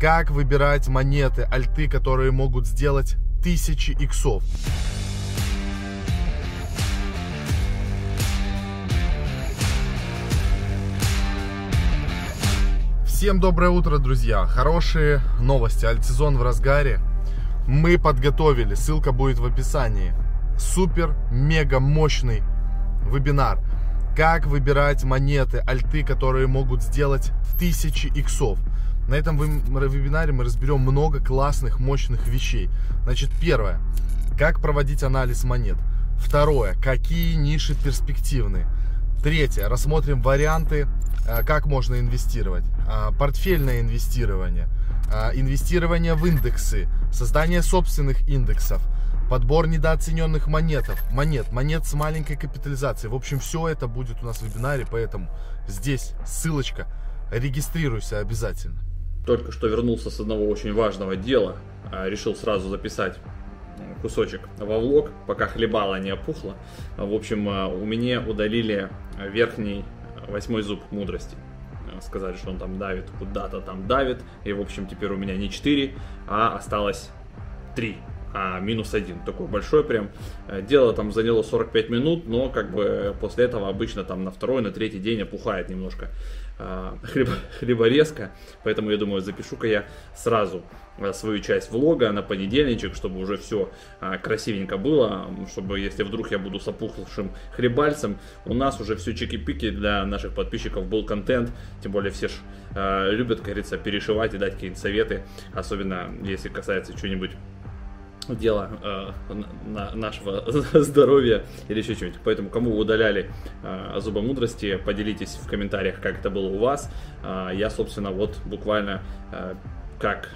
как выбирать монеты, альты, которые могут сделать тысячи иксов. Всем доброе утро, друзья! Хорошие новости. Альтсезон в разгаре. Мы подготовили, ссылка будет в описании. Супер, мега мощный вебинар. Как выбирать монеты, альты, которые могут сделать тысячи иксов. На этом вебинаре мы разберем много классных, мощных вещей. Значит, первое. Как проводить анализ монет. Второе. Какие ниши перспективные. Третье. Рассмотрим варианты Э, как можно инвестировать, а, портфельное инвестирование, инвестирование в индексы, создание собственных индексов, подбор недооцененных монетов, монет, монет с маленькой капитализацией. В общем, все это будет у нас в вебинаре, поэтому здесь ссылочка, регистрируйся обязательно. Только что вернулся с одного очень важного дела, а, решил сразу записать кусочек во влог, пока хлебало не опухло. В общем, у меня удалили верхний восьмой зуб мудрости. Сказали, что он там давит, куда-то там давит. И, в общем, теперь у меня не 4, а осталось 3 а минус один. Такой большой прям. Э, дело там заняло 45 минут, но как бы после этого обычно там на второй, на третий день опухает немножко э, хлеб, хлеборезка. Поэтому я думаю, запишу-ка я сразу Э, свою часть влога на понедельничек, чтобы уже все а, красивенько было, чтобы если вдруг я буду с опухшим хлебальцем, у нас уже все чики-пики для наших подписчиков был контент, тем более все ж а, любят, как говорится, перешивать и дать какие-то советы, особенно если касается чего-нибудь дела э, на нашего здоровья или еще чего-нибудь. Поэтому, кому удаляли э, зубомудрости, поделитесь в комментариях, как это было у вас. Э, я, собственно, вот буквально э, как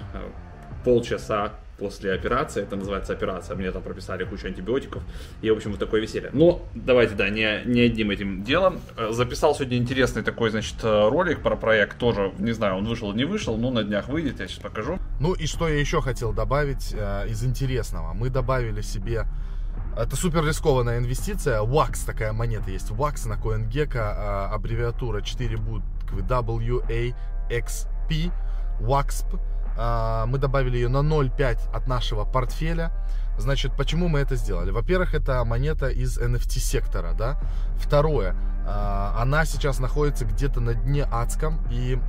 полчаса после операции, это называется операция, мне там прописали кучу антибиотиков, и, в общем, вот такое веселье. Но давайте, да, не, не одним этим делом. Э, записал сегодня интересный такой, значит, э, ролик про проект, тоже, не знаю, он вышел или не вышел, но на днях выйдет, я сейчас покажу. Ну и что я еще хотел добавить э, из интересного. Мы добавили себе это супер рискованная инвестиция. WAX такая монета есть. WAX на CoinGecko, э, аббревиатура 4 буквы WAXP. WAXP мы добавили ее на 0,5 от нашего портфеля. Значит, почему мы это сделали? Во-первых, это монета из NFT сектора, да. Второе, а, она сейчас находится где-то на дне адском, и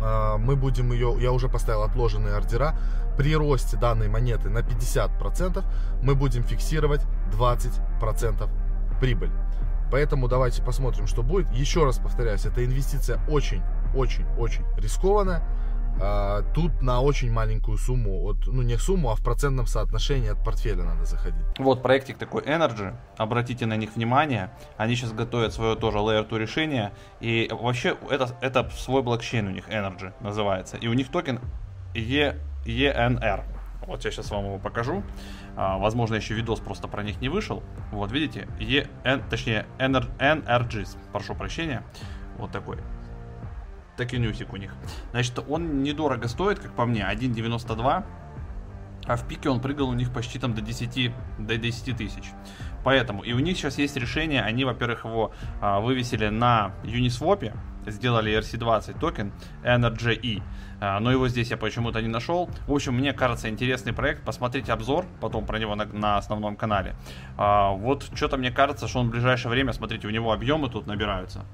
а, мы будем ее, я уже поставил отложенные ордера, при росте данной монеты на 50% мы будем фиксировать 20% прибыль. Поэтому давайте посмотрим, что будет. Еще раз повторяюсь, эта инвестиция очень-очень-очень рискованная. А, тут на очень маленькую сумму, от, ну не сумму, а в процентном соотношении от портфеля надо заходить. Вот проектик такой Energy, обратите на них внимание, они сейчас готовят свое тоже Layer 2 решение, и вообще это, это свой блокчейн у них Energy называется, и у них токен e, ENR. Вот я сейчас вам его покажу. А, возможно, еще видос просто про них не вышел. Вот, видите, EN, точнее, NR, NRGs, прошу прощения. Вот такой так и нюсик у них. Значит, он недорого стоит, как по мне, 1.92. А в пике он прыгал у них почти там до 10, до 10 тысяч. Поэтому, и у них сейчас есть решение, они, во-первых, его а, вывесили на Uniswap, сделали ERC20 токен NRGE, а, но его здесь я почему-то не нашел. В общем, мне кажется интересный проект, посмотрите обзор потом про него на, на основном канале. А, вот что-то мне кажется, что он в ближайшее время, смотрите, у него объемы тут набираются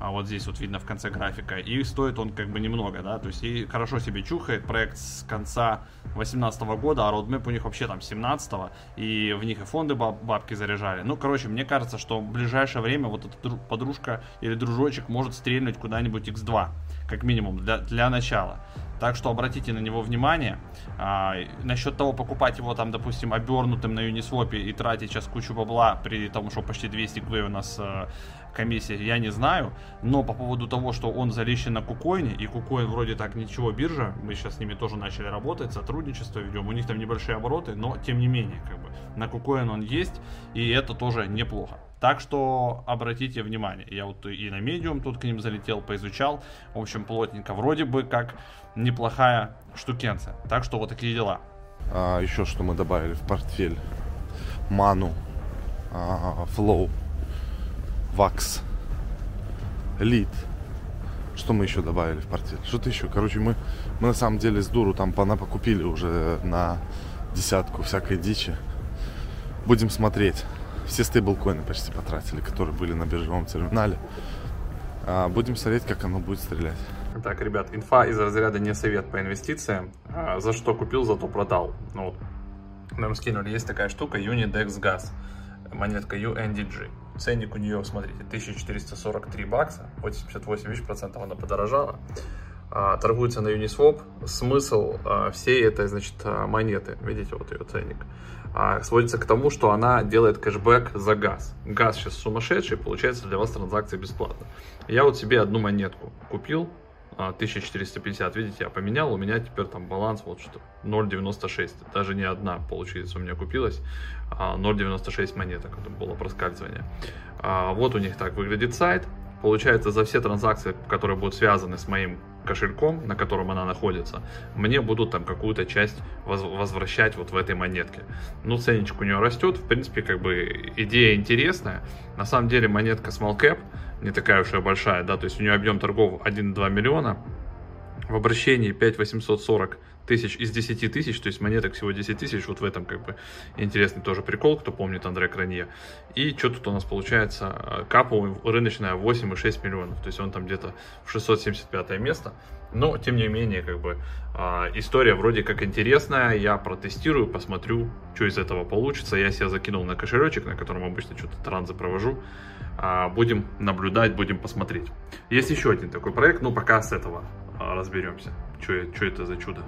а вот здесь вот видно в конце графика, и стоит он как бы немного, да, то есть и хорошо себе чухает, проект с конца 2018 года, а roadmap у них вообще там 17 и в них и фонды баб бабки заряжали. Ну, короче, мне кажется, что в ближайшее время вот эта подружка или дружочек может стрельнуть куда-нибудь x2, как минимум, для, для начала. Так что обратите на него внимание. А, насчет того, покупать его там, допустим, обернутым на Uniswap и тратить сейчас кучу бабла при том, что почти 200 квей у нас э, комиссия, я не знаю. Но по поводу того, что он залищен на Кукоине, и Кукоин вроде так ничего биржа, мы сейчас с ними тоже начали работать, сотрудничество ведем, у них там небольшие обороты, но тем не менее, как бы, на Кукоин он есть, и это тоже неплохо. Так что обратите внимание. Я вот и на медиум тут к ним залетел, поизучал. В общем, плотненько. Вроде бы как неплохая штукенция. Так что вот такие дела. А, еще что мы добавили в портфель. Ману, а, Flow, Вакс, Лид, Что мы еще добавили в портфель? Что-то еще. Короче, мы, мы на самом деле с дуру там пона покупили уже на десятку всякой дичи. Будем смотреть. Все стейблкоины почти потратили, которые были на биржевом терминале. А, будем смотреть, как оно будет стрелять. Так, ребят, инфа из разряда не совет по инвестициям. А, за что купил, зато продал. Ну, нам скинули, есть такая штука Unidex Gas, монетка UNDG. Ценник у нее, смотрите, 1443 бакса, 88 видишь, процентов она подорожала. А, торгуется на Uniswap. Смысл а, всей этой, значит, а, монеты, видите, вот ее ценник, сводится к тому, что она делает кэшбэк за газ. Газ сейчас сумасшедший, получается для вас транзакции бесплатно. Я вот себе одну монетку купил, 1450, видите, я поменял, у меня теперь там баланс вот что 0.96, даже не одна, получается, у меня купилась, 0.96 монеток, это было проскальзывание. Вот у них так выглядит сайт, получается, за все транзакции, которые будут связаны с моим кошельком, на котором она находится, мне будут там какую-то часть возвращать вот в этой монетке. Ну, ценничек у нее растет, в принципе, как бы идея интересная. На самом деле монетка Small Cap не такая уж и большая, да, то есть у нее объем торгов 1,2 миллиона, в обращении 5840 тысяч из 10 тысяч, то есть монеток всего 10 тысяч, вот в этом как бы интересный тоже прикол, кто помнит Андре Кранье. И что тут у нас получается, капа рыночная 8,6 миллионов, то есть он там где-то в 675 место, но тем не менее как бы а, история вроде как интересная, я протестирую, посмотрю, что из этого получится, я себя закинул на кошелечек, на котором обычно что-то транзы провожу, а, будем наблюдать, будем посмотреть. Есть еще один такой проект, но пока с этого разберемся, что это за чудо.